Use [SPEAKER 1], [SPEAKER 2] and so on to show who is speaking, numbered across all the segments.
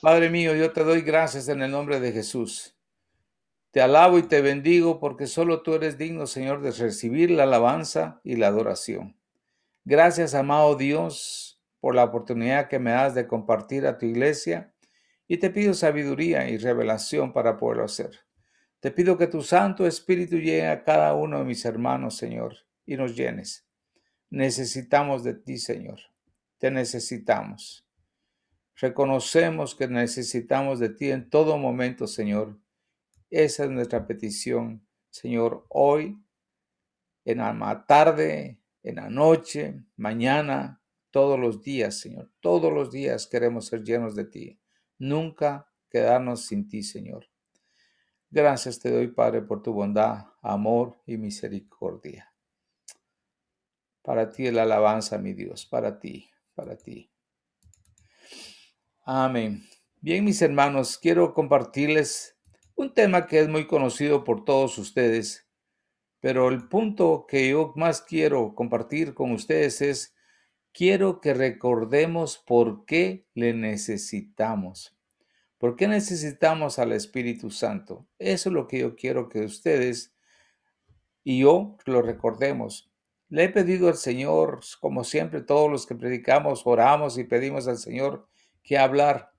[SPEAKER 1] Padre mío, yo te doy gracias en el nombre de Jesús. Te alabo y te bendigo porque solo tú eres digno, Señor, de recibir la alabanza y la adoración. Gracias, amado Dios, por la oportunidad que me das de compartir a tu iglesia y te pido sabiduría y revelación para poderlo hacer. Te pido que tu Santo Espíritu llegue a cada uno de mis hermanos, Señor, y nos llenes. Necesitamos de ti, Señor. Te necesitamos. Reconocemos que necesitamos de ti en todo momento, Señor. Esa es nuestra petición, Señor, hoy, en la tarde, en la noche, mañana, todos los días, Señor. Todos los días queremos ser llenos de ti. Nunca quedarnos sin ti, Señor. Gracias te doy, Padre, por tu bondad, amor y misericordia. Para ti la alabanza, mi Dios, para ti, para ti. Amén. Bien, mis hermanos, quiero compartirles un tema que es muy conocido por todos ustedes, pero el punto que yo más quiero compartir con ustedes es, quiero que recordemos por qué le necesitamos. ¿Por qué necesitamos al Espíritu Santo? Eso es lo que yo quiero que ustedes y yo lo recordemos. Le he pedido al Señor, como siempre, todos los que predicamos, oramos y pedimos al Señor que hablar.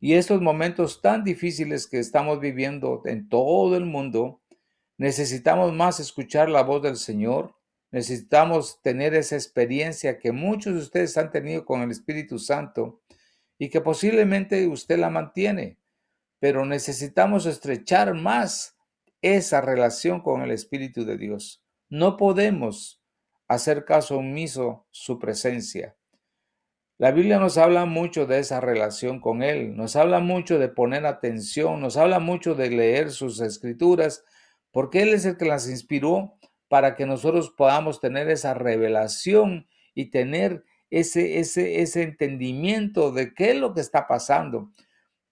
[SPEAKER 1] Y estos momentos tan difíciles que estamos viviendo en todo el mundo, necesitamos más escuchar la voz del Señor, necesitamos tener esa experiencia que muchos de ustedes han tenido con el Espíritu Santo y que posiblemente usted la mantiene, pero necesitamos estrechar más esa relación con el Espíritu de Dios. No podemos hacer caso omiso su presencia. La Biblia nos habla mucho de esa relación con Él, nos habla mucho de poner atención, nos habla mucho de leer sus escrituras, porque Él es el que las inspiró para que nosotros podamos tener esa revelación y tener ese, ese, ese entendimiento de qué es lo que está pasando.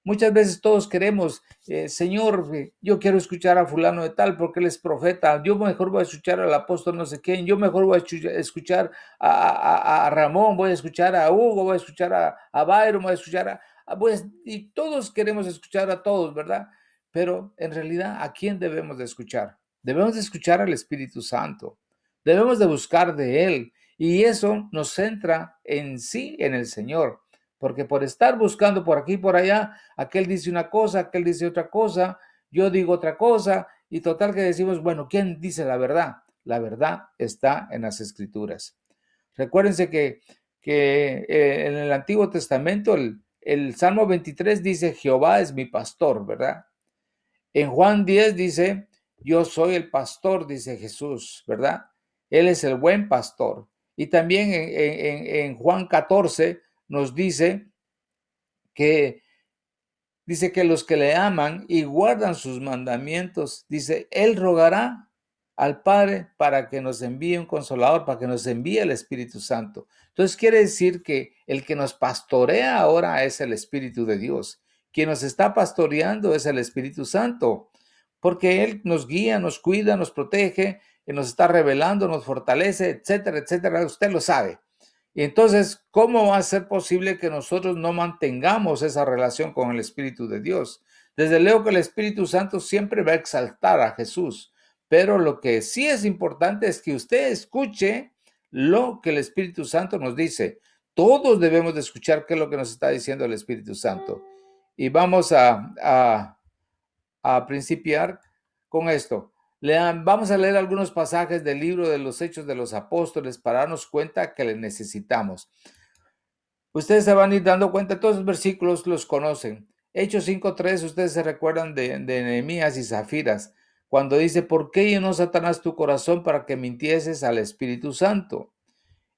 [SPEAKER 1] Muchas veces todos queremos, eh, Señor, eh, yo quiero escuchar a fulano de tal porque él es profeta, yo mejor voy a escuchar al apóstol no sé quién, yo mejor voy a escuchar a, Ramón, voy a escuchar a Hugo, voy a escuchar a, a Byron, voy a escuchar a... pues, y todos queremos escuchar a todos, ¿verdad? Pero en realidad, ¿a quién debemos de escuchar? Debemos de escuchar al Espíritu Santo, debemos de buscar de Él y eso nos centra en sí, en el Señor porque por estar buscando por aquí y por allá, aquel dice una cosa, aquel dice otra cosa, yo digo otra cosa, y total que decimos, bueno, ¿quién dice la verdad? La verdad está en las escrituras. Recuérdense que, que eh, en el Antiguo Testamento el, el Salmo 23 dice, Jehová es mi pastor, ¿verdad? En Juan 10 dice, yo soy el pastor, dice Jesús, ¿verdad? Él es el buen pastor. Y también en, en, en Juan 14 nos dice que dice que los que le aman y guardan sus mandamientos, dice, él rogará al Padre para que nos envíe un consolador, para que nos envíe el Espíritu Santo. Entonces quiere decir que el que nos pastorea ahora es el Espíritu de Dios. Quien nos está pastoreando es el Espíritu Santo, porque Él nos guía, nos cuida, nos protege, nos está revelando, nos fortalece, etcétera, etcétera. Usted lo sabe. Y entonces, ¿cómo va a ser posible que nosotros no mantengamos esa relación con el Espíritu de Dios? Desde luego que el Espíritu Santo siempre va a exaltar a Jesús, pero lo que sí es importante es que usted escuche lo que el Espíritu Santo nos dice. Todos debemos de escuchar qué es lo que nos está diciendo el Espíritu Santo. Y vamos a, a, a principiar con esto vamos a leer algunos pasajes del libro de los Hechos de los Apóstoles para darnos cuenta que le necesitamos. Ustedes se van a ir dando cuenta, todos los versículos los conocen. Hechos 5.3, ustedes se recuerdan de, de Nehemías y Zafiras, cuando dice, ¿por qué llenó Satanás tu corazón para que mintieses al Espíritu Santo?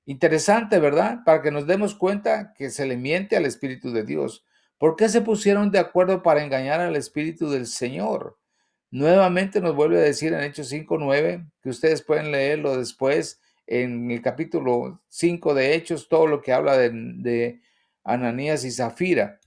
[SPEAKER 1] Interesante, ¿verdad? Para que nos demos cuenta que se le miente al Espíritu de Dios. ¿Por qué se pusieron de acuerdo para engañar al Espíritu del Señor? Nuevamente nos vuelve a decir en Hechos 5.9, que ustedes pueden leerlo después en el capítulo 5 de Hechos, todo lo que habla de, de Ananías y Zafira.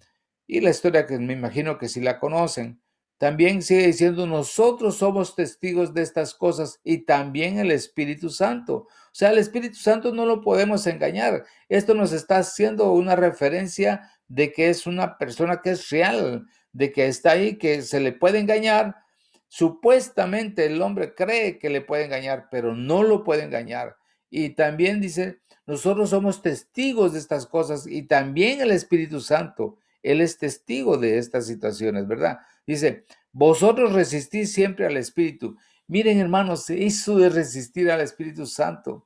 [SPEAKER 1] Y la historia que me imagino que si la conocen. También sigue diciendo, nosotros somos testigos de estas cosas y también el Espíritu Santo. O sea, el Espíritu Santo no lo podemos engañar. Esto nos está haciendo una referencia de que es una persona que es real, de que está ahí, que se le puede engañar. Supuestamente el hombre cree que le puede engañar, pero no lo puede engañar. Y también dice, nosotros somos testigos de estas cosas y también el Espíritu Santo, Él es testigo de estas situaciones, ¿verdad? Dice, vosotros resistís siempre al Espíritu. Miren, hermanos, eso de resistir al Espíritu Santo.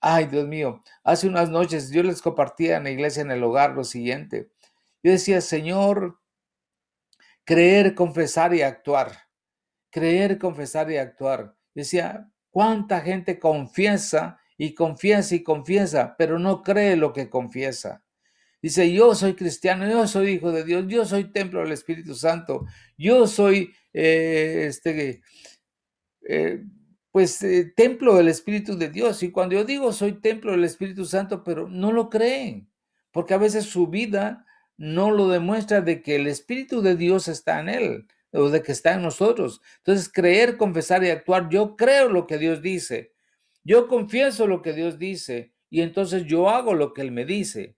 [SPEAKER 1] Ay, Dios mío, hace unas noches yo les compartía en la iglesia en el hogar lo siguiente. Yo decía, Señor, creer, confesar y actuar. Creer, confesar y actuar. Decía, ¿cuánta gente confiesa y confiesa y confiesa, pero no cree lo que confiesa? Dice, yo soy cristiano, yo soy hijo de Dios, yo soy templo del Espíritu Santo, yo soy eh, este, eh, pues eh, templo del Espíritu de Dios. Y cuando yo digo soy templo del Espíritu Santo, pero no lo creen, porque a veces su vida no lo demuestra de que el Espíritu de Dios está en él o de que está en nosotros. Entonces, creer, confesar y actuar, yo creo lo que Dios dice, yo confieso lo que Dios dice y entonces yo hago lo que Él me dice.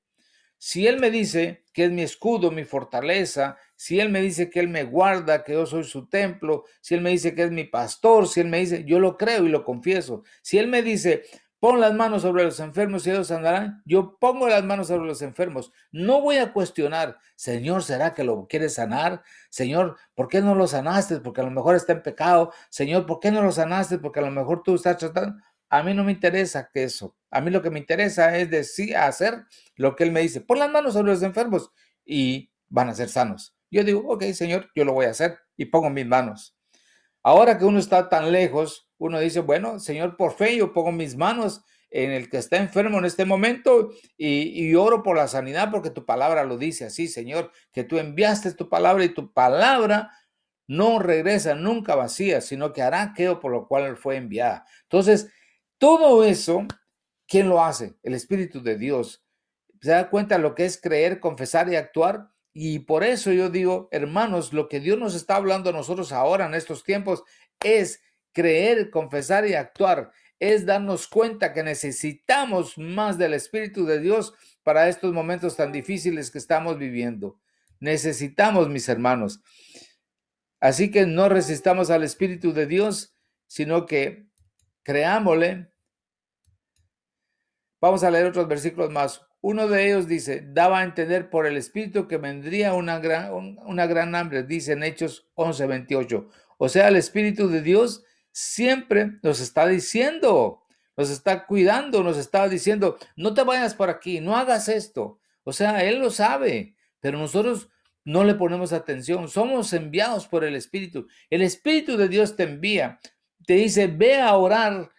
[SPEAKER 1] Si Él me dice que es mi escudo, mi fortaleza, si Él me dice que Él me guarda, que yo soy su templo, si Él me dice que es mi pastor, si Él me dice, yo lo creo y lo confieso. Si Él me dice, pon las manos sobre los enfermos y ellos andarán, yo pongo las manos sobre los enfermos. No voy a cuestionar, Señor, ¿será que lo quieres sanar? Señor, ¿por qué no lo sanaste? Porque a lo mejor está en pecado. Señor, ¿por qué no lo sanaste? Porque a lo mejor tú estás tratando. A mí no me interesa que eso. A mí lo que me interesa es decir, hacer lo que Él me dice. Pon las manos sobre los enfermos y van a ser sanos. Yo digo, ok, Señor, yo lo voy a hacer y pongo mis manos. Ahora que uno está tan lejos, uno dice, bueno, Señor, por fe yo pongo mis manos en el que está enfermo en este momento y, y, oro por la sanidad porque tu palabra lo dice así, Señor, que tú enviaste tu palabra y tu palabra no regresa nunca vacía, sino que hará aquello por lo cual fue enviada. Entonces, todo eso, ¿quién lo hace? El Espíritu de Dios. ¿Se da cuenta lo que es creer, confesar y actuar? Y por eso yo digo, hermanos, lo que Dios nos está hablando a nosotros ahora en estos tiempos es creer, confesar y actuar. Es darnos cuenta que necesitamos más del Espíritu de Dios para estos momentos tan difíciles que estamos viviendo. Necesitamos, mis hermanos. Así que no resistamos al Espíritu de Dios, sino que creámosle. Vamos a leer otros versículos más. Uno de ellos dice, daba a entender por el Espíritu que vendría una gran, una gran hambre, dice en Hechos 11:28. O sea, el Espíritu de Dios siempre nos está diciendo, nos está cuidando, nos está diciendo, no te vayas por aquí, no hagas esto. O sea, Él lo sabe, pero nosotros no le ponemos atención. Somos enviados por el Espíritu. El Espíritu de Dios te envía te dice, ve a orar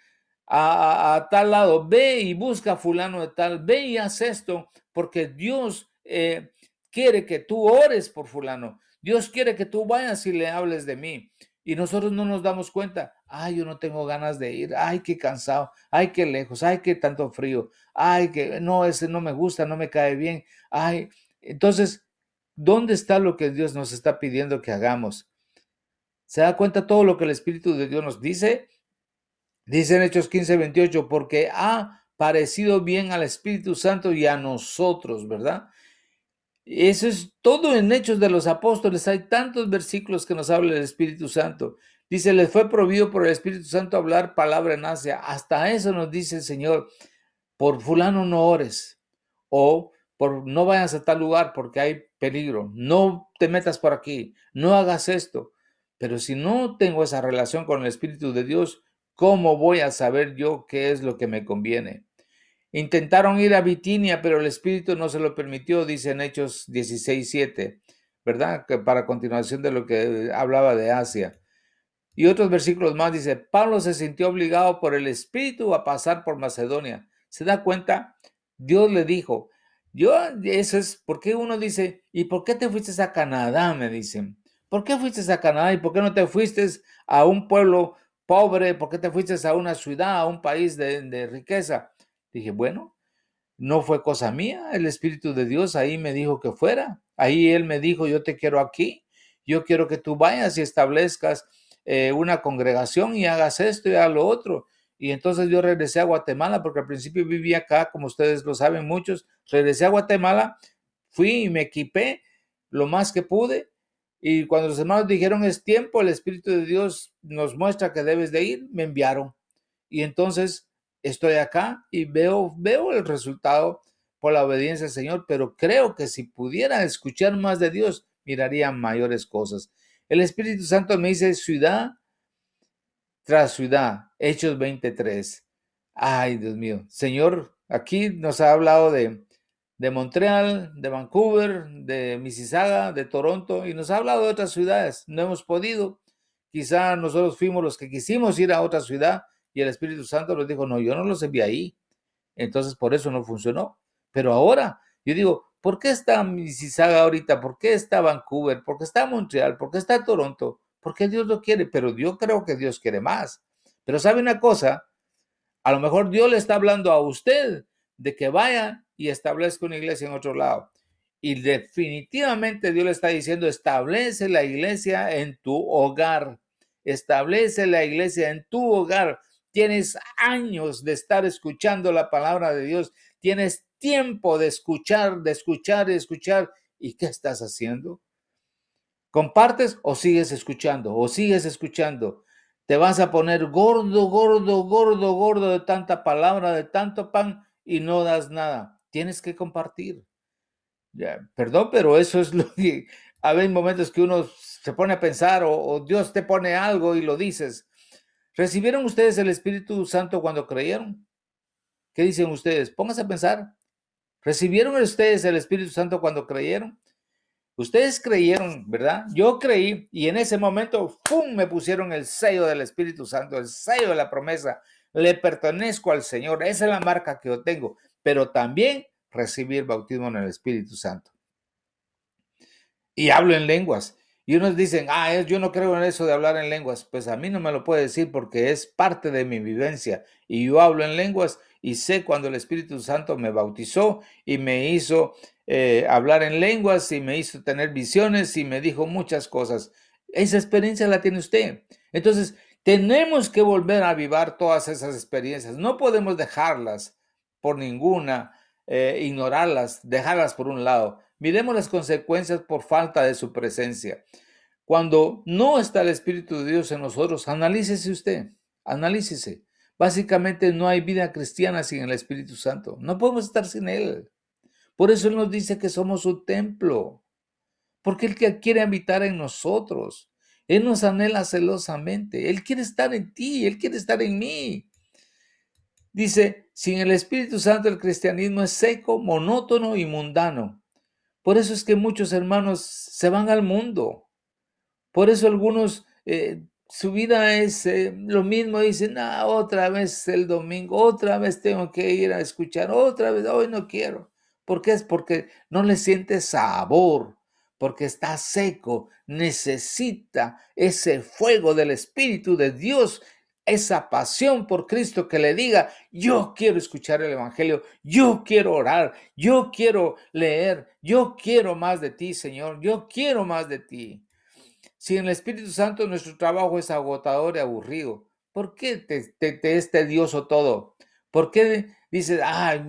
[SPEAKER 1] a, tal lado, ve y busca a fulano de tal, ve y haz esto, porque Dios eh, quiere que tú ores por fulano. Dios quiere que tú vayas y le hables de mí. Y nosotros no nos damos cuenta, ay, yo no tengo ganas de ir, ay, qué cansado, ay, qué lejos, ay, qué tanto frío, ay, que no, ese no me gusta, no me cae bien, ay. Entonces, ¿dónde está lo que Dios nos está pidiendo que hagamos? ¿Se da cuenta todo lo que el Espíritu de Dios nos dice? Dice en Hechos 15, 28, porque ha parecido bien al Espíritu Santo y a nosotros, ¿verdad? Eso es todo en Hechos de los Apóstoles. Hay tantos versículos que nos habla del Espíritu Santo. Dice, les fue prohibido por el Espíritu Santo hablar palabra en Asia. Hasta eso nos dice el Señor, por fulano no ores. O por no vayas a tal lugar porque hay peligro. No te metas por aquí. No hagas esto. Pero si no tengo esa relación con el Espíritu de Dios, ¿cómo voy a saber yo qué es lo que me conviene? Intentaron ir a Bitinia, pero el Espíritu no se lo permitió, dice en Hechos 16, 7, ¿verdad? Que para continuación de lo que hablaba de Asia. Y otros versículos más dice, Pablo se sintió obligado por el Espíritu a pasar por Macedonia. ¿Se da cuenta? Dios le dijo, yo, eso es, porque uno dice, ¿y por qué te fuiste a Canadá? Me dicen. ¿Por qué fuiste a Canadá y por qué no te fuiste a un pueblo pobre? ¿Por qué te fuiste a una ciudad, a un país de, riqueza? Dije, bueno, no fue cosa mía. El Espíritu de Dios ahí me dijo que fuera. Ahí Él me dijo, yo te quiero aquí. Yo quiero que tú vayas y establezcas eh, una congregación y hagas esto y hagas lo otro. Y entonces yo regresé a Guatemala porque al principio vivía acá, como ustedes lo saben muchos. Regresé a Guatemala fui y me equipé lo más que pude. Y cuando los hermanos dijeron es tiempo, el Espíritu de Dios nos muestra que debes de ir, me enviaron. Y entonces estoy acá y veo, veo el resultado por la obediencia al Señor, pero creo que si pudiera escuchar más de Dios, miraría mayores cosas. El Espíritu Santo me dice ciudad tras ciudad, Hechos 23. Ay, Dios mío. Señor, aquí nos ha hablado de, de Montreal, de Vancouver, de Mississauga, de Toronto, y nos ha hablado de otras ciudades. No hemos podido. Quizá nosotros fuimos los que quisimos ir a otra ciudad y el Espíritu Santo nos dijo, no, yo no los envié ahí. Entonces por eso no funcionó. Pero ahora, yo digo, ¿por qué está Mississauga ahorita? ¿Por qué está Vancouver? ¿Por qué está Montreal? ¿Por qué está Toronto? Porque Dios lo quiere, pero yo creo que Dios quiere más. Pero sabe una cosa, a lo mejor Dios le está hablando a usted de que vaya y establezca una iglesia en otro lado. Y definitivamente Dios le está diciendo, establece la iglesia en tu hogar. Establece la iglesia en tu hogar. Tienes años de estar escuchando la palabra de Dios. Tienes tiempo de escuchar, de escuchar y escuchar. ¿Y qué estás haciendo? ¿Compartes o sigues escuchando? ¿O sigues escuchando? Te vas a poner gordo, gordo, gordo, gordo de tanta palabra, de tanto pan y no das nada. Tienes que compartir. Perdón, pero eso es lo que hay momentos que uno se pone a pensar o Dios te pone algo y lo dices. ¿Recibieron ustedes el Espíritu Santo cuando creyeron? ¿Qué dicen ustedes? Pónganse a pensar. ¿Recibieron ustedes el Espíritu Santo cuando creyeron? Ustedes creyeron, ¿verdad? Yo creí y en ese momento, ¡pum!, me pusieron el sello del Espíritu Santo, el sello de la promesa. Le pertenezco al Señor. Esa es la marca que yo tengo. Pero también recibir bautismo en el Espíritu Santo. Y hablo en lenguas. Y unos dicen, ah, yo no creo en eso de hablar en lenguas. Pues a mí no me lo puede decir porque es parte de mi vivencia. Y yo hablo en lenguas y sé cuando el Espíritu Santo me bautizó y me hizo eh, hablar en lenguas y me hizo tener visiones y me dijo muchas cosas. Esa experiencia la tiene usted. Entonces, tenemos que volver a avivar todas esas experiencias. No podemos dejarlas por ninguna, eh, ignorarlas, dejarlas por un lado. Miremos las consecuencias por falta de su presencia. Cuando no está el Espíritu de Dios en nosotros, analícese usted, analícese. Básicamente no hay vida cristiana sin el Espíritu Santo. No podemos estar sin Él. Por eso Él nos dice que somos su templo, porque Él quiere habitar en nosotros. Él nos anhela celosamente. Él quiere estar en ti, Él quiere estar en mí. Dice, sin el Espíritu Santo el cristianismo es seco, monótono y mundano. Por eso es que muchos hermanos se van al mundo. Por eso algunos, eh, su vida es eh, lo mismo, dicen, ah, otra vez el domingo, otra vez tengo que ir a escuchar, otra vez, hoy no quiero. ¿Por qué? Es porque no le siente sabor, porque está seco, necesita ese fuego del Espíritu de Dios, esa pasión por Cristo que le diga, yo quiero escuchar el Evangelio, yo quiero orar, yo quiero leer, yo quiero más de ti, Señor, yo quiero más de ti. Si en el Espíritu Santo nuestro trabajo es agotador y aburrido, ¿por qué te, te es tedioso todo? ¿Por qué dices, ay,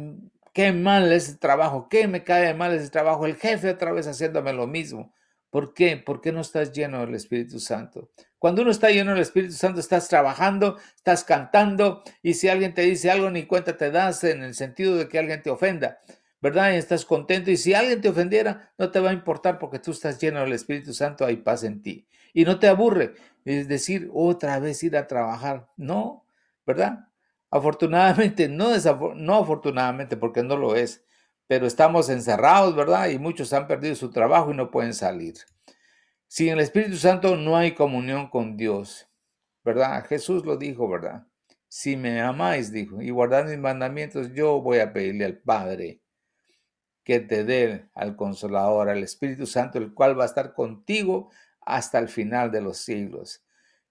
[SPEAKER 1] qué mal ese trabajo, qué me cae mal ese trabajo, el jefe otra vez haciéndome lo mismo. ¿Por qué? ¿Por qué no estás lleno del Espíritu Santo? Cuando uno está lleno del Espíritu Santo, estás trabajando, estás cantando, y si alguien te dice algo, ni cuenta te das en el sentido de que alguien te ofenda, ¿verdad? Y estás contento, y si alguien te ofendiera, no te va a importar porque tú estás lleno del Espíritu Santo, hay paz en ti. Y no te aburre, es decir, otra vez ir a trabajar. No, ¿verdad? Afortunadamente, no, no afortunadamente, porque no lo es, pero estamos encerrados, ¿verdad? Y muchos han perdido su trabajo y no pueden salir. Sin el Espíritu Santo no hay comunión con Dios, ¿verdad? Jesús lo dijo, ¿verdad? Si me amáis, dijo, y guardad mis mandamientos, yo voy a pedirle al Padre que te dé al Consolador, al Espíritu Santo, el cual va a estar contigo hasta el final de los siglos.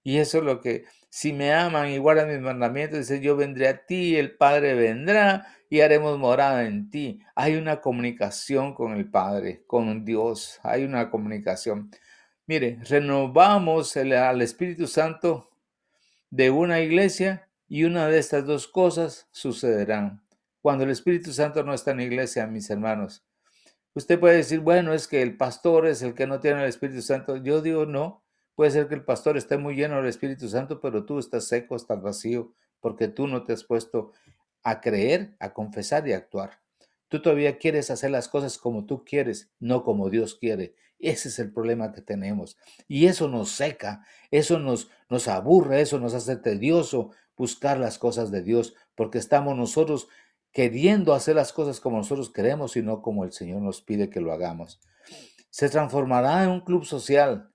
[SPEAKER 1] Y eso es lo que, si me aman y guardan mis mandamientos, dice, yo vendré a ti, el Padre vendrá y haremos morada en ti. Hay una comunicación con el Padre, con Dios, hay una comunicación. Mire, renovamos al Espíritu Santo de una iglesia y una de estas dos cosas sucederán. Cuando el Espíritu Santo no está en la iglesia, mis hermanos, Usted puede decir, bueno, es que el pastor es el que no tiene el Espíritu Santo. Yo digo, no, puede ser que el pastor esté muy lleno del Espíritu Santo, pero tú estás seco, estás vacío, porque tú no te has puesto a creer, a confesar y a actuar. Tú todavía quieres hacer las cosas como tú quieres, no como Dios quiere. Ese es el problema que tenemos. Y eso nos seca, eso nos, nos aburre, eso nos hace tedioso buscar las cosas de Dios, porque estamos nosotros queriendo hacer las cosas como nosotros queremos y no como el Señor nos pide que lo hagamos. Se transformará en un club social.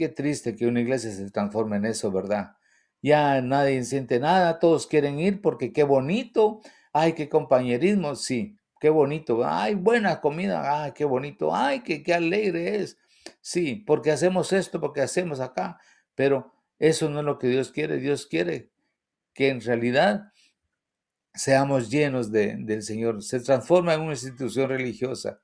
[SPEAKER 1] Qué triste que una iglesia se transforme en eso, ¿verdad? Ya nadie siente nada, todos quieren ir porque qué bonito, ay, qué compañerismo, sí, qué bonito, ay, buena comida, ay, qué bonito, ay, qué, qué alegre es. Sí, porque hacemos esto, porque hacemos acá, pero eso no es lo que Dios quiere. Dios quiere que en realidad seamos llenos de, del Señor. Se transforma en una institución religiosa.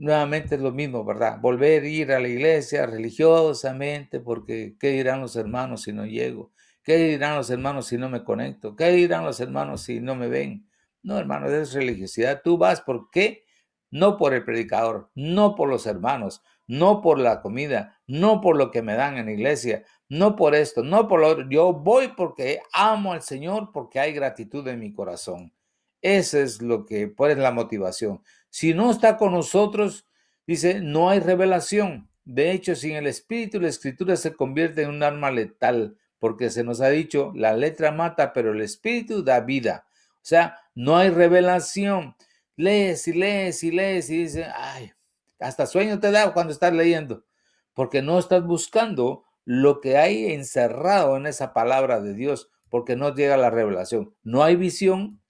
[SPEAKER 1] Nuevamente es lo mismo, ¿verdad? Volver a ir a la iglesia religiosamente porque ¿qué dirán los hermanos si no llego? ¿Qué dirán los hermanos si no me conecto? ¿Qué dirán los hermanos si no me ven? No, hermano, es religiosidad. Tú vas por qué? No por el predicador, no por los hermanos, no por la comida, no por lo que me dan en la iglesia, no por esto, no por lo otro. Yo voy porque amo al Señor, porque hay gratitud en mi corazón. Ese es lo que, pues la motivación. Si no está con nosotros, dice, no hay revelación. De hecho, sin el Espíritu, la Escritura se convierte en un arma letal, porque se nos ha dicho, la letra mata, pero el Espíritu da vida. O sea, no hay revelación. Lees y lees y lees y dices, ay, hasta sueño te da cuando estás leyendo, porque no estás buscando lo que hay encerrado en esa palabra de Dios, porque no llega la revelación. No hay visión,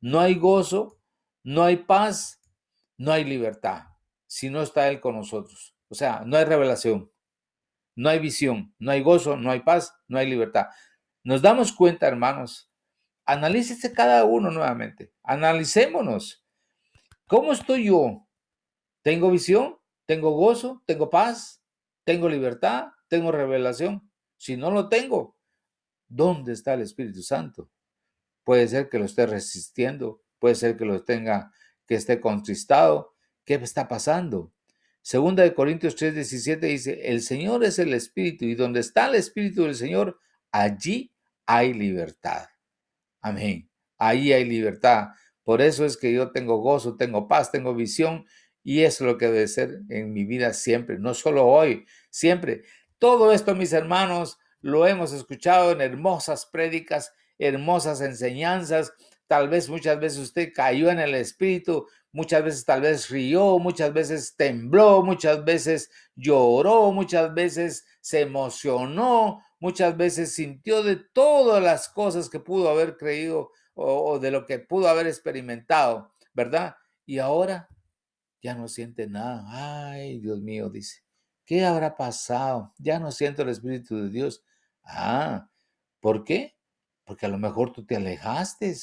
[SPEAKER 1] no hay gozo, no hay paz, no hay libertad, si no está Él con nosotros. O sea, no hay revelación, no hay visión, no hay gozo, no hay paz, no hay libertad. Nos damos cuenta, hermanos, analícese cada uno nuevamente, analicémonos. ¿Cómo estoy yo? ¿Tengo visión? ¿Tengo gozo? ¿Tengo paz? ¿Tengo libertad? ¿Tengo revelación? Si no lo tengo, ¿dónde está el Espíritu Santo? Puede ser que lo esté resistiendo, puede ser que lo tenga, que esté contristado. ¿Qué está pasando? Segunda de Corintios 3:17 dice, el Señor es el Espíritu y donde está el Espíritu del Señor, allí hay libertad. Amén. Ahí hay libertad. Por eso es que yo tengo gozo, tengo paz, tengo visión y es lo que debe ser en mi vida siempre, no solo hoy, siempre. Todo esto, mis hermanos, lo hemos escuchado en hermosas prédicas hermosas enseñanzas. Tal vez muchas veces usted cayó en el espíritu, muchas veces tal vez rió, muchas veces tembló, muchas veces lloró, muchas veces se emocionó, muchas veces sintió de todas las cosas que pudo haber creído o, de lo que pudo haber experimentado, ¿verdad? Y ahora ya no siente nada. Ay, Dios mío, dice, ¿qué habrá pasado? Ya no siento el Espíritu de Dios. Ah, ¿por qué? Porque a lo mejor tú te alejaste,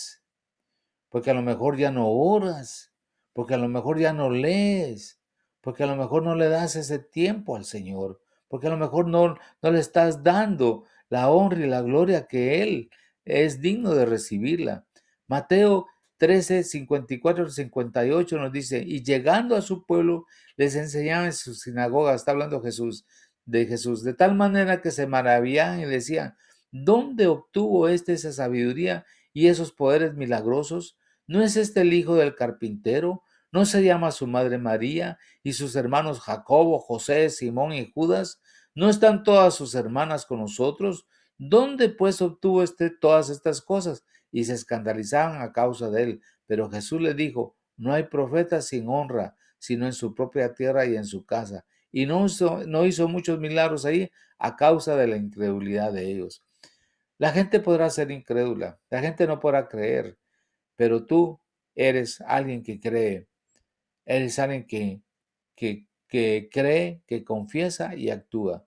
[SPEAKER 1] porque a lo mejor ya no oras, porque a lo mejor ya no lees, porque a lo mejor no le das ese tiempo al Señor, porque a lo mejor no, no le estás dando la honra y la gloria que Él es digno de recibirla. Mateo 13, 54 58 nos dice, y llegando a su pueblo, les enseñaba en su sinagoga, está hablando Jesús, de Jesús, de tal manera que se maravillaban y decían, ¿Dónde obtuvo éste esa sabiduría y esos poderes milagrosos? ¿No es este el hijo del carpintero? ¿No se llama su madre María y sus hermanos Jacobo, José, Simón y Judas? ¿No están todas sus hermanas con nosotros? ¿Dónde pues obtuvo este todas estas cosas? Y se escandalizaban a causa de él. Pero Jesús le dijo, no hay profeta sin honra, sino en su propia tierra y en su casa. Y no hizo, no hizo muchos milagros ahí a causa de la incredulidad de ellos. La gente podrá ser incrédula, la gente no podrá creer, pero tú eres alguien que cree, eres alguien que, que, que cree, que confiesa y actúa.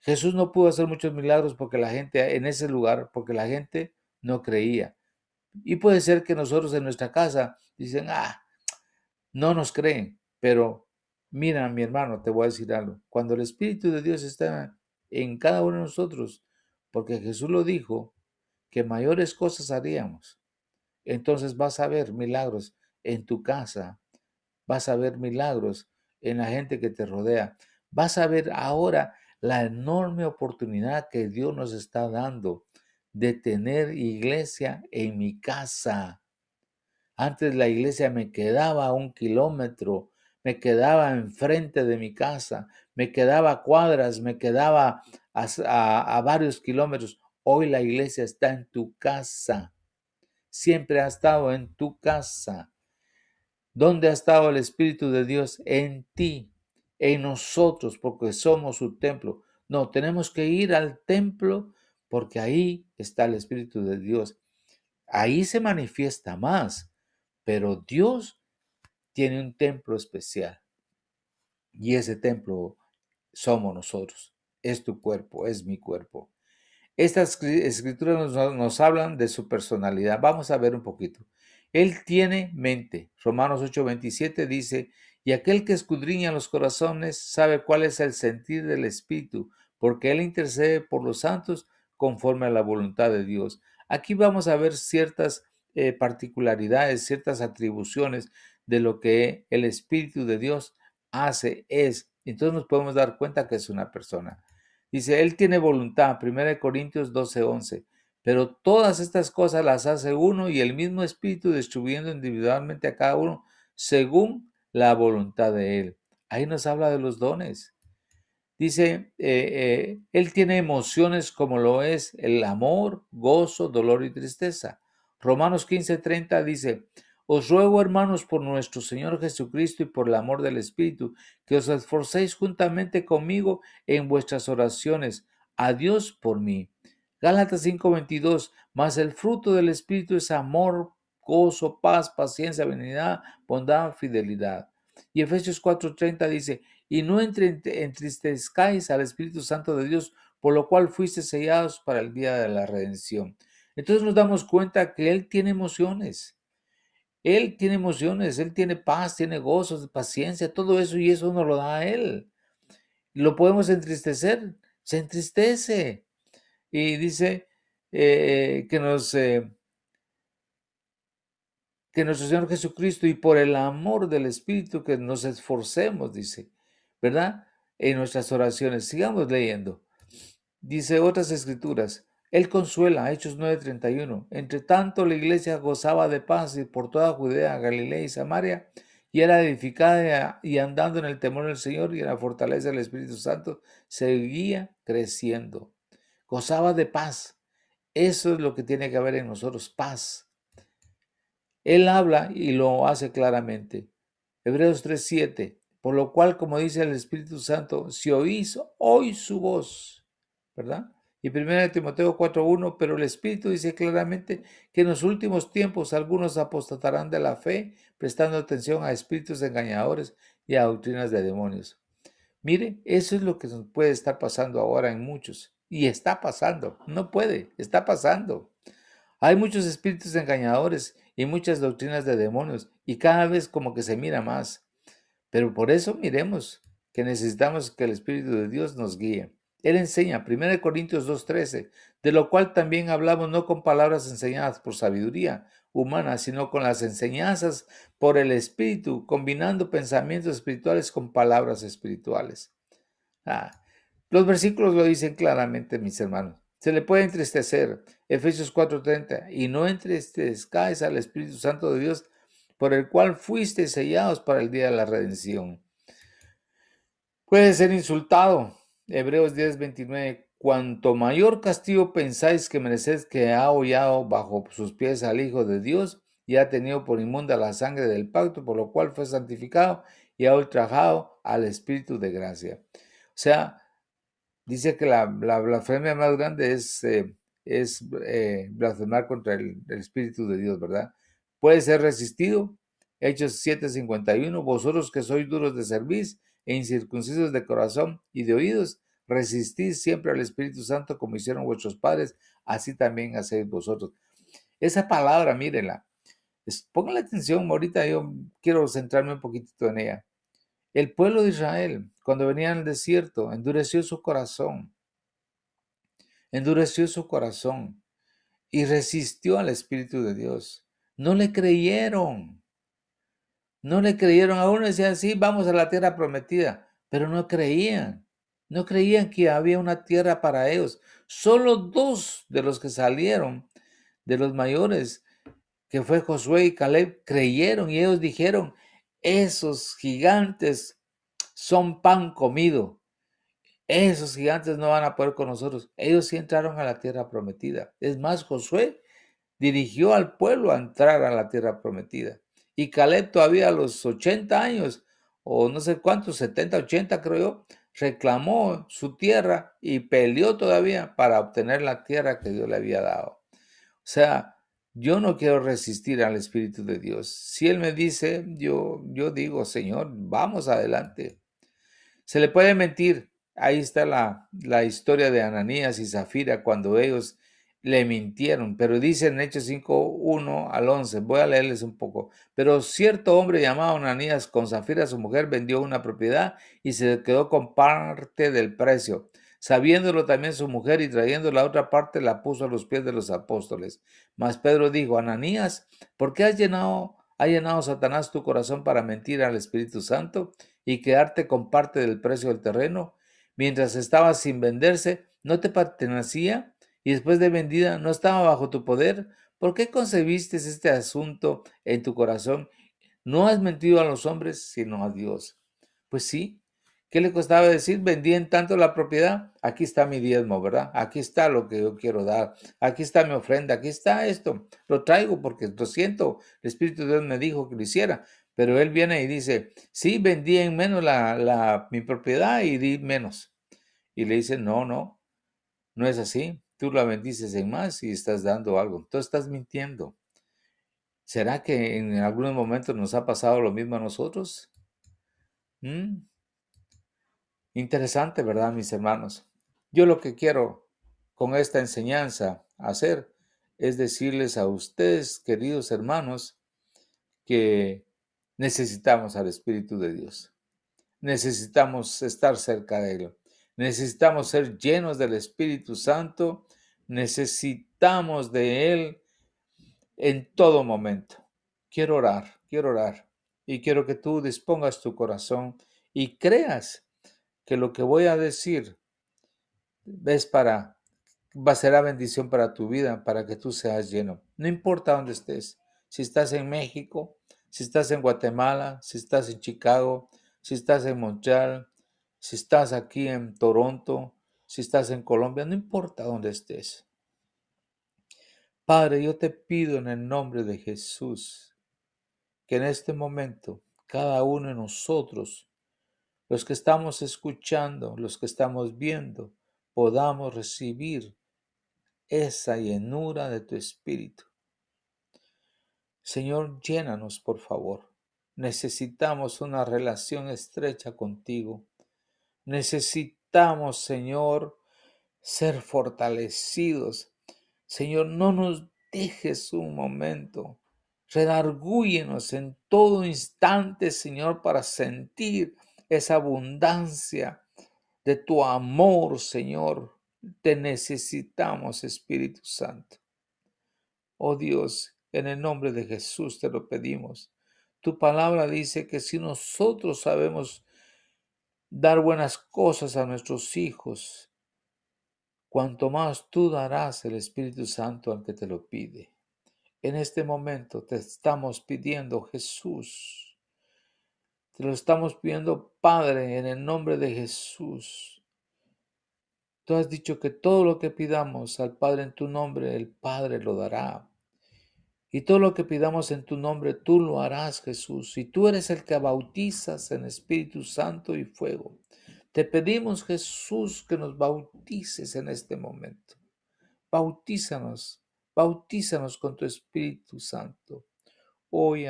[SPEAKER 1] Jesús no pudo hacer muchos milagros porque la gente en ese lugar, porque la gente no creía. Y puede ser que nosotros en nuestra casa dicen, ah, no nos creen, pero mira, mi hermano, te voy a decir algo. Cuando el Espíritu de Dios está en cada uno de nosotros, porque Jesús lo dijo, que mayores cosas haríamos. Entonces vas a ver milagros en tu casa, vas a ver milagros en la gente que te rodea. Vas a ver ahora la enorme oportunidad que Dios nos está dando de tener iglesia en mi casa. Antes la iglesia me quedaba a un kilómetro, me quedaba enfrente de mi casa, me quedaba a cuadras, me quedaba a, a varios kilómetros. Hoy la iglesia está en tu casa. Siempre ha estado en tu casa. ¿Dónde ha estado el Espíritu de Dios? En ti, en nosotros, porque somos su templo. No, tenemos que ir al templo porque ahí está el Espíritu de Dios. Ahí se manifiesta más, pero Dios tiene un templo especial. Y ese templo somos nosotros. Es tu cuerpo, es mi cuerpo. Estas escrituras nos, hablan de su personalidad. Vamos a ver un poquito. Él tiene mente. Romanos 8:27 dice, y aquel que escudriña los corazones sabe cuál es el sentir del Espíritu, porque Él intercede por los santos conforme a la voluntad de Dios. Aquí vamos a ver ciertas eh, particularidades, ciertas atribuciones de lo que el Espíritu de Dios hace, es. Entonces nos podemos dar cuenta que es una persona. Dice, Él tiene voluntad, 1 Corintios 12:11. Pero todas estas cosas las hace uno y el mismo Espíritu distribuyendo individualmente a cada uno según la voluntad de Él. Ahí nos habla de los dones. Dice, eh, eh, Él tiene emociones como lo es el amor, gozo, dolor y tristeza. Romanos 15:30 dice, os ruego, hermanos, por nuestro Señor Jesucristo y por el amor del Espíritu, que os esforcéis juntamente conmigo en vuestras oraciones a Dios por mí Gálatas 5:22, más el fruto del Espíritu es amor, gozo, paz, paciencia, benignidad, bondad, fidelidad. Y Efesios 4:30 dice, y no entristezcáis al Espíritu Santo de Dios, por lo cual fuiste sellados para el día de la redención. Entonces nos damos cuenta que Él tiene emociones. Él tiene emociones, Él tiene paz, tiene gozo, paciencia, todo eso y eso nos lo da a Él. ¿Lo podemos entristecer? Se entristece y dice eh, que nos eh, que nuestro Señor Jesucristo y por el amor del Espíritu que nos esforcemos, dice, ¿verdad? En nuestras oraciones. Sigamos leyendo. Dice otras escrituras. Él consuela, Hechos 9:31. Entre tanto, la iglesia gozaba de paz por toda Judea, Galilea y Samaria, y era edificada y andando en el temor del Señor y en la fortaleza del Espíritu Santo, seguía creciendo gozaba de paz. Eso es lo que tiene que haber en nosotros, paz. Él habla y lo hace claramente. Hebreos 3:7, por lo cual, como dice el Espíritu Santo, si oís hoy su voz, ¿verdad? Y 1 Timoteo 4:1, pero el Espíritu dice claramente que en los últimos tiempos algunos apostatarán de la fe, prestando atención a espíritus engañadores y a doctrinas de demonios. Mire, eso es lo que nos puede estar pasando ahora en muchos. Y está pasando, no puede, está pasando. Hay muchos espíritus engañadores y muchas doctrinas de demonios y cada vez como que se mira más. Pero por eso miremos que necesitamos que el Espíritu de Dios nos guíe. Él enseña, 1 Corintios 2.13, de lo cual también hablamos no con palabras enseñadas por sabiduría humana, sino con las enseñanzas por el Espíritu, combinando pensamientos espirituales con palabras espirituales. Ah, los versículos lo dicen claramente, mis hermanos. Se le puede entristecer, Efesios 4:30, y no entristezcáis al Espíritu Santo de Dios, por el cual fuiste sellados para el día de la redención. Puede ser insultado, Hebreos 10:29, cuanto mayor castigo pensáis que merecéis que ha hollado bajo sus pies al Hijo de Dios y ha tenido por inmunda la sangre del pacto, por lo cual fue santificado y ha ultrajado al Espíritu de gracia. O sea, dice que la, blasfemia más grande es, eh, es eh, blasfemar contra el, Espíritu de Dios, ¿verdad? Puede ser resistido. Hechos 7:51, vosotros que sois duros de servir e incircuncisos de corazón y de oídos, resistís siempre al Espíritu Santo como hicieron vuestros padres, así también hacéis vosotros. Esa palabra, mírenla. Pongan la atención, ahorita yo quiero centrarme un poquitito en ella. El pueblo de Israel, cuando venía al desierto, endureció su corazón. Endureció su corazón y resistió al Espíritu de Dios. No le creyeron. No le creyeron a uno, decían, sí, vamos a la tierra prometida, pero no creían. No creían que había una tierra para ellos. Solo dos de los que salieron, de los mayores, que fue Josué y Caleb, creyeron y ellos dijeron, esos gigantes son pan comido. Esos gigantes no van a poder con nosotros. Ellos sí entraron a la tierra prometida. Es más, Josué dirigió al pueblo a entrar a la tierra prometida. Y Caleb todavía a los 80 años, o no sé cuántos, 70, 80 creo yo, reclamó su tierra y peleó todavía para obtener la tierra que Dios le había dado. O sea, yo no quiero resistir al Espíritu de Dios. Si Él me dice, yo, yo digo, Señor, vamos adelante. Se le puede mentir. Ahí está la, la historia de Ananías y Zafira cuando ellos le mintieron, pero dice en Hechos 5, 1 al 11, voy a leerles un poco. Pero cierto hombre llamado Ananías con Zafira, su mujer, vendió una propiedad y se quedó con parte del precio. Sabiéndolo también su mujer y trayendo la otra parte, la puso a los pies de los apóstoles. Mas Pedro dijo, Ananías, ¿por qué has llenado, ha llenado Satanás tu corazón para mentir al Espíritu Santo y quedarte con parte del precio del terreno? Mientras estaba sin venderse, ¿no te pertenecía? Y después de vendida no estaba bajo tu poder? ¿Por qué concebiste este asunto en tu corazón? No has mentido a los hombres, sino a Dios. Pues sí. ¿Qué le costaba decir? Vendí en tanto la propiedad. Aquí está mi diezmo, ¿verdad? Aquí está lo que yo quiero dar. Aquí está mi ofrenda. Aquí está esto. Lo traigo porque lo siento. El Espíritu de Dios me dijo que lo hiciera. Pero él viene y dice, sí, vendí en menos la, la, mi propiedad y di menos. Y le dice, no, no, no es así tú la bendices en más y estás dando algo. Tú estás mintiendo. ¿Será que en algunos momentos nos ha pasado lo mismo a nosotros? ¿Mm? Interesante, ¿verdad, mis hermanos? Yo lo que quiero con esta enseñanza hacer es decirles a ustedes, queridos hermanos, que necesitamos al Espíritu de Dios. Necesitamos estar cerca de Él. Necesitamos ser llenos del Espíritu Santo. Necesitamos de Él en todo momento. Quiero orar, quiero orar. Y quiero que tú dispongas tu corazón y creas que lo que voy a decir es para, va a ser la bendición para tu vida, para que tú seas lleno. No importa dónde estés. Si estás en México, si estás en Guatemala, si estás en Chicago, si estás en Montreal, si estás aquí en Toronto, si estás en Colombia, no importa dónde estés. Padre, yo te pido en el nombre de Jesús que en este momento cada uno de nosotros, los que estamos escuchando, los que estamos viendo, podamos recibir esa llenura de tu espíritu. Señor, llénanos, por favor. Necesitamos una relación estrecha contigo. Necesitamos, Señor, ser fortalecidos. Señor, no nos dejes un momento. Redargúyenos en todo instante, Señor, para sentir esa abundancia de tu amor, Señor. Te necesitamos, Espíritu Santo. Oh Dios, en el nombre de Jesús te lo pedimos. Tu palabra dice que si nosotros sabemos dar buenas cosas a nuestros hijos, cuanto más tú darás el Espíritu Santo al que te lo pide. En este momento te estamos pidiendo, Jesús, te lo estamos pidiendo, Padre, en el nombre de Jesús. Tú has dicho que todo lo que pidamos al Padre en tu nombre, el Padre lo dará. Y todo lo que pidamos en tu nombre, tú lo harás, Jesús. Y tú eres el que bautizas en Espíritu Santo y fuego. Te pedimos, Jesús, que nos bautices en este momento. Bautízanos, bautízanos con tu Espíritu Santo. Hoy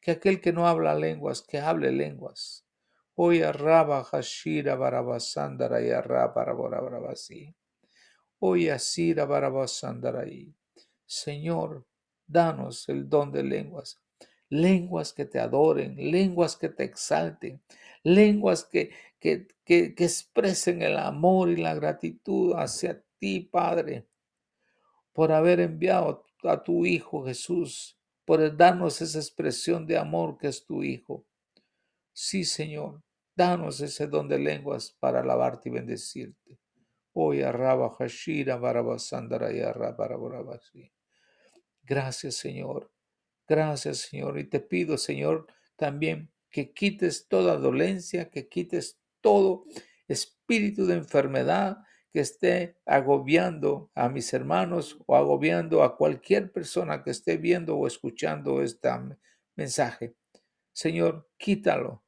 [SPEAKER 1] Que aquel que no habla lenguas, que hable lenguas. Hoy arraba hashira barabasandara y arraba Hoy asira ahí. Señor, danos el don de lenguas, lenguas que te adoren, lenguas que te exalten, lenguas que, que, que, que expresen el amor y la gratitud hacia ti, Padre, por haber enviado a tu Hijo Jesús, por darnos esa expresión de amor que es tu Hijo. Sí, Señor, danos ese don de lenguas para alabarte y bendecirte. Arraba hashira barabasandara Gracias, Señor. Gracias, Señor. Y te pido, Señor, también que quites toda dolencia, que quites todo espíritu de enfermedad que esté agobiando a mis hermanos o agobiando a cualquier persona que esté viendo o escuchando este mensaje. Señor, quítalo.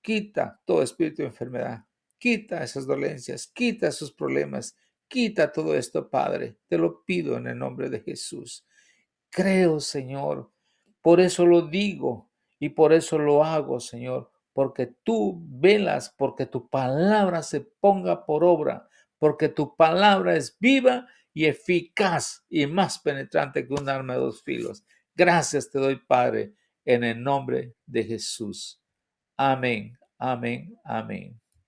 [SPEAKER 1] Quita todo espíritu de enfermedad. Quita esas dolencias, quita esos problemas, quita todo esto, Padre. Te lo pido en el nombre de Jesús. Creo, Señor. Por eso lo digo y por eso lo hago, Señor. Porque tú velas, porque tu palabra se ponga por obra, porque tu palabra es viva y eficaz y más penetrante que un arma de dos filos. Gracias te doy, Padre, en el nombre de Jesús. Amén, amén, amén.